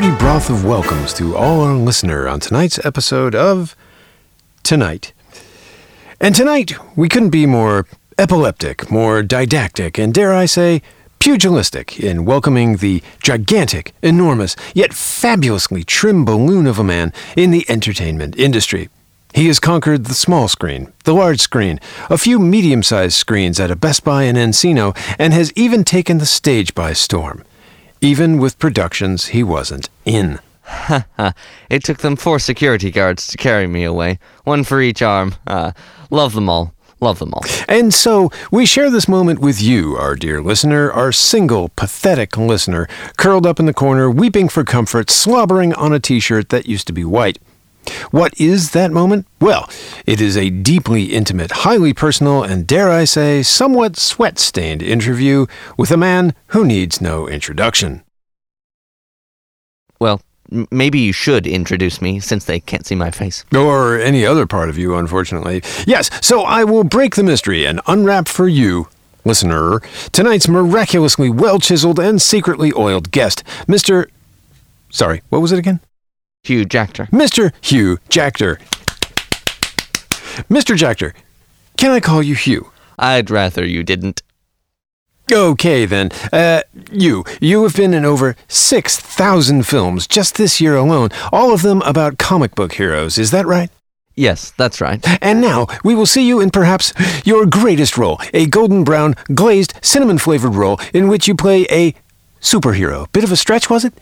hearty broth of welcomes to all our listener on tonight's episode of Tonight. And tonight, we couldn't be more epileptic, more didactic, and dare I say, pugilistic in welcoming the gigantic, enormous, yet fabulously trim balloon of a man in the entertainment industry. He has conquered the small screen, the large screen, a few medium sized screens at a Best Buy in Encino, and has even taken the stage by storm. Even with productions he wasn't in. it took them four security guards to carry me away, one for each arm. Uh, love them all. Love them all. And so we share this moment with you, our dear listener, our single, pathetic listener, curled up in the corner, weeping for comfort, slobbering on a t shirt that used to be white. What is that moment? Well, it is a deeply intimate, highly personal, and dare I say, somewhat sweat stained interview with a man who needs no introduction. Well, maybe you should introduce me since they can't see my face. Or any other part of you, unfortunately. Yes, so I will break the mystery and unwrap for you, listener, tonight's miraculously well chiseled and secretly oiled guest, Mr. Sorry, what was it again? Hugh Jackter. Mr. Hugh Jackter. Mr. Jackter, can I call you Hugh? I'd rather you didn't. Okay, then. Uh, you. You have been in over 6,000 films just this year alone, all of them about comic book heroes. Is that right? Yes, that's right. And now we will see you in perhaps your greatest role a golden brown, glazed, cinnamon flavored role in which you play a superhero. Bit of a stretch, was it?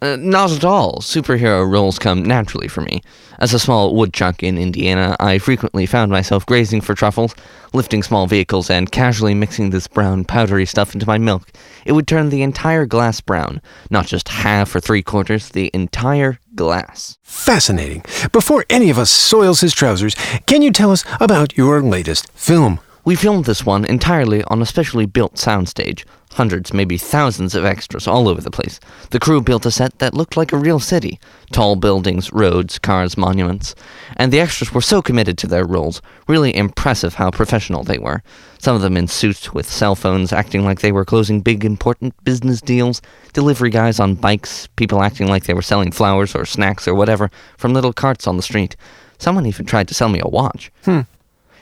Uh, not at all. Superhero roles come naturally for me. As a small woodchuck in Indiana, I frequently found myself grazing for truffles, lifting small vehicles, and casually mixing this brown, powdery stuff into my milk. It would turn the entire glass brown, not just half or three quarters, the entire glass. Fascinating. Before any of us soils his trousers, can you tell us about your latest film? We filmed this one entirely on a specially built soundstage. Hundreds, maybe thousands of extras all over the place. The crew built a set that looked like a real city tall buildings, roads, cars, monuments. And the extras were so committed to their roles. Really impressive how professional they were. Some of them in suits with cell phones, acting like they were closing big, important business deals. Delivery guys on bikes, people acting like they were selling flowers or snacks or whatever from little carts on the street. Someone even tried to sell me a watch. Hmm.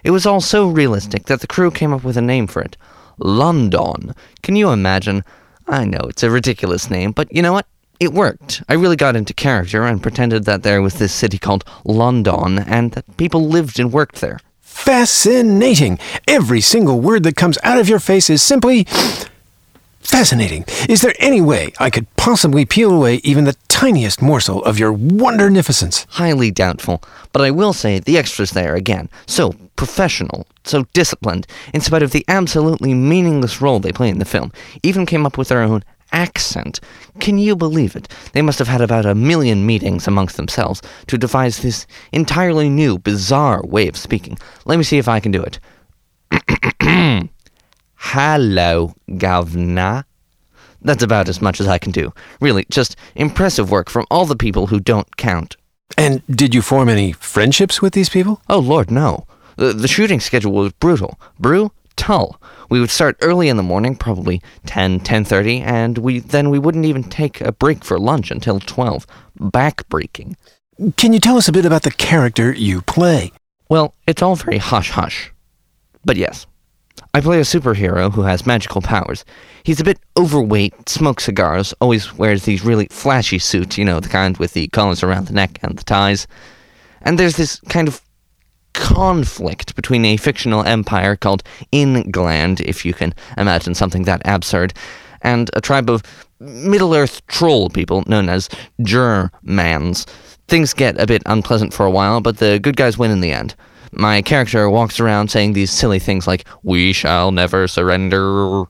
It was all so realistic that the crew came up with a name for it. London. Can you imagine? I know it's a ridiculous name, but you know what? It worked. I really got into character and pretended that there was this city called London and that people lived and worked there. Fascinating. Every single word that comes out of your face is simply fascinating. Is there any way I could possibly peel away even the tiniest morsel of your wondernificence? Highly doubtful, but I will say the extras there again. So professional, so disciplined, in spite of the absolutely meaningless role they play in the film, even came up with their own accent. Can you believe it? They must have had about a million meetings amongst themselves to devise this entirely new, bizarre way of speaking. Let me see if I can do it. Hello, governor. That's about as much as I can do. Really, just impressive work from all the people who don't count. And did you form any friendships with these people? Oh, Lord, no. The, the shooting schedule was brutal. Brutal. We would start early in the morning, probably 10, 10.30, and we then we wouldn't even take a break for lunch until 12. Back-breaking. Can you tell us a bit about the character you play? Well, it's all very hush-hush. But yes, I play a superhero who has magical powers. He's a bit overweight, smokes cigars, always wears these really flashy suits, you know, the kind with the collars around the neck and the ties. And there's this kind of conflict between a fictional empire called England, if you can imagine something that absurd, and a tribe of Middle Earth troll people known as Germans. Things get a bit unpleasant for a while, but the good guys win in the end. My character walks around saying these silly things like, We shall never surrender.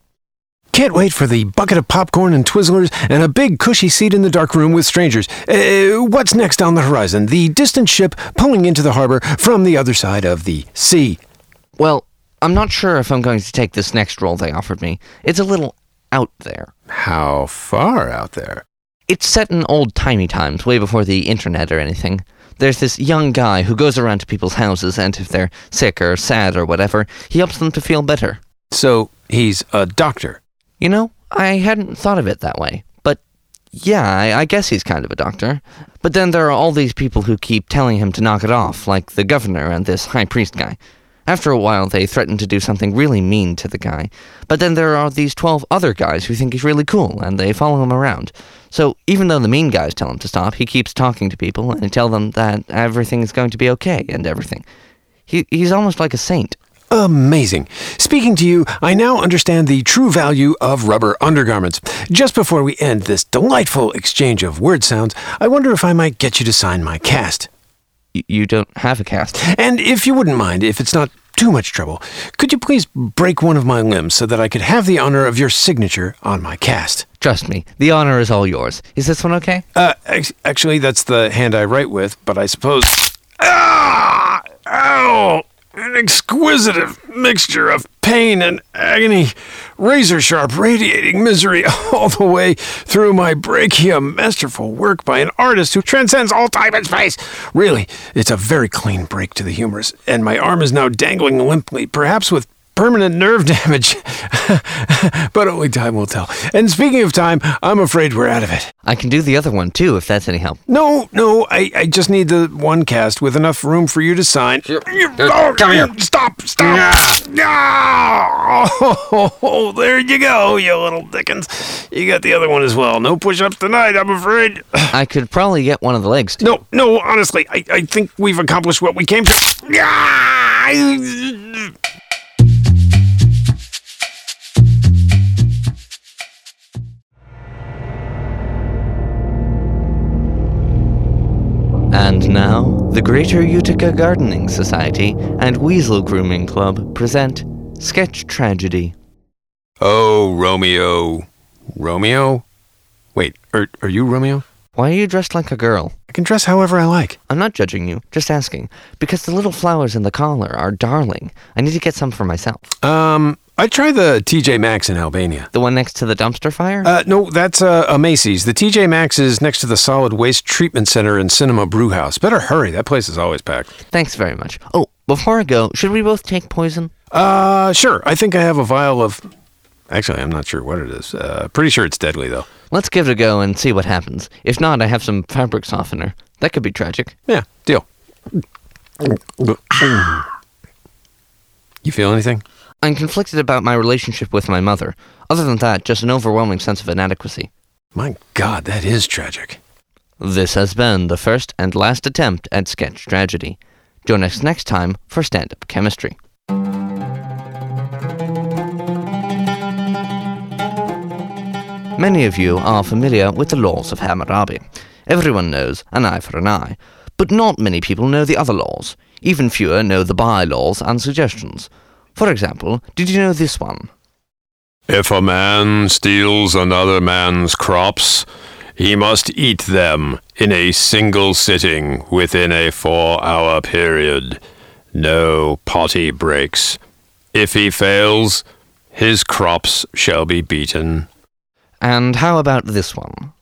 Can't wait for the bucket of popcorn and Twizzlers and a big cushy seat in the dark room with strangers. Uh, what's next on the horizon? The distant ship pulling into the harbor from the other side of the sea. Well, I'm not sure if I'm going to take this next role they offered me. It's a little out there. How far out there? It's set in old timey times, way before the internet or anything. There's this young guy who goes around to people's houses, and if they're sick or sad or whatever, he helps them to feel better. So he's a doctor. You know, I hadn't thought of it that way, but yeah, I, I guess he's kind of a doctor. But then there are all these people who keep telling him to knock it off, like the governor and this high priest guy. After a while, they threaten to do something really mean to the guy. But then there are these 12 other guys who think he's really cool, and they follow him around. So even though the mean guys tell him to stop, he keeps talking to people and tell them that everything is going to be okay and everything. He, he's almost like a saint. Amazing. Speaking to you, I now understand the true value of rubber undergarments. Just before we end this delightful exchange of word sounds, I wonder if I might get you to sign my cast. You don't have a cast. And if you wouldn't mind, if it's not too much trouble, could you please break one of my limbs so that I could have the honor of your signature on my cast? Trust me, the honor is all yours. Is this one okay? Uh, ex- actually, that's the hand I write with, but I suppose. Ah! Ow! An exquisite mixture of pain and agony, razor sharp, radiating misery all the way through my brachia. Masterful work by an artist who transcends all time and space. Really, it's a very clean break to the humerus, and my arm is now dangling limply, perhaps with permanent nerve damage. but only time will tell. And speaking of time, I'm afraid we're out of it. I can do the other one too, if that's any help. No, no, I, I just need the one cast with enough room for you to sign. You- oh, come here. Stop, stop. Ah. Oh, there you go, you little dickens. You got the other one as well. No push ups tonight, I'm afraid. I could probably get one of the legs too. No, no, honestly, I, I think we've accomplished what we came to. Ah. And now, the Greater Utica Gardening Society and Weasel Grooming Club present Sketch Tragedy. Oh, Romeo. Romeo? Wait, are, are you Romeo? Why are you dressed like a girl? I can dress however I like. I'm not judging you, just asking. Because the little flowers in the collar are darling. I need to get some for myself. Um, I try the TJ Maxx in Albania. The one next to the dumpster fire? Uh, no, that's uh, a Macy's. The TJ Maxx is next to the Solid Waste Treatment Center and Cinema Brew House. Better hurry, that place is always packed. Thanks very much. Oh, before I go, should we both take poison? Uh, sure. I think I have a vial of. Actually, I'm not sure what it is. Uh, pretty sure it's deadly, though. Let's give it a go and see what happens. If not, I have some fabric softener. That could be tragic. Yeah, deal. You feel anything? I'm conflicted about my relationship with my mother. Other than that, just an overwhelming sense of inadequacy. My God, that is tragic. This has been the first and last attempt at sketch tragedy. Join us next time for stand up chemistry. Many of you are familiar with the laws of Hammurabi. Everyone knows an eye for an eye, but not many people know the other laws. Even fewer know the bylaws and suggestions. For example, did you know this one? If a man steals another man's crops, he must eat them in a single sitting within a four hour period. No potty breaks. If he fails, his crops shall be beaten. And how about this one?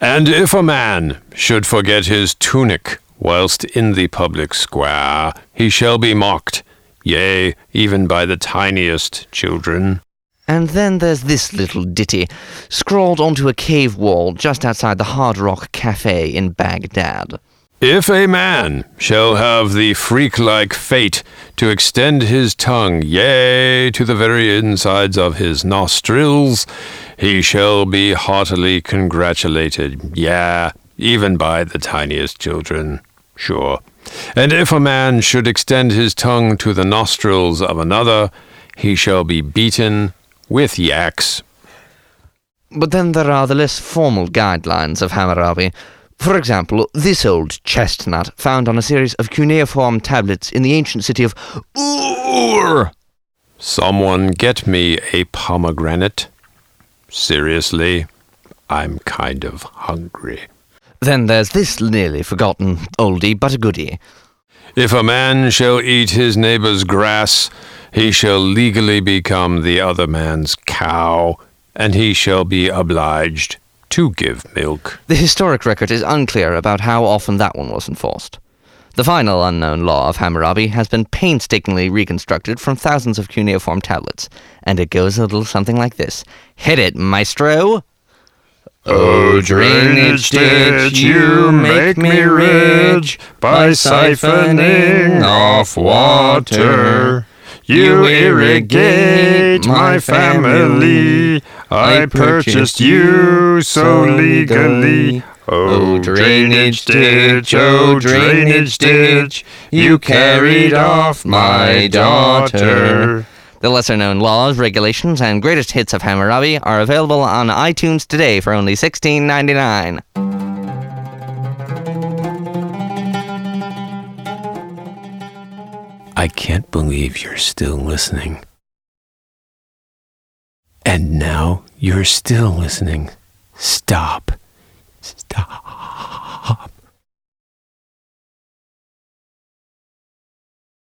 And if a man should forget his tunic whilst in the public square, he shall be mocked, yea, even by the tiniest children. And then there's this little ditty, scrawled onto a cave wall just outside the Hard Rock Cafe in Baghdad. If a man shall have the freak like fate to extend his tongue, yea, to the very insides of his nostrils, he shall be heartily congratulated, yea, even by the tiniest children, sure. And if a man should extend his tongue to the nostrils of another, he shall be beaten with yaks. But then there are the less formal guidelines of Hammurabi. For example, this old chestnut found on a series of cuneiform tablets in the ancient city of Ur. Someone get me a pomegranate. Seriously, I'm kind of hungry. Then there's this nearly forgotten oldie but a goodie. If a man shall eat his neighbor's grass, he shall legally become the other man's cow, and he shall be obliged to give milk. The historic record is unclear about how often that one was enforced. The final unknown law of Hammurabi has been painstakingly reconstructed from thousands of cuneiform tablets, and it goes a little something like this Hit it, maestro! Oh, drainage ditch, you make me rich by siphoning off water. You irrigate my family. I purchased you so legally. Oh, oh drainage ditch, oh, oh, drainage ditch, you carried off my daughter. The lesser known laws, regulations, and greatest hits of Hammurabi are available on iTunes today for only $16.99. I can't believe you're still listening. And now you're still listening. Stop. Stop.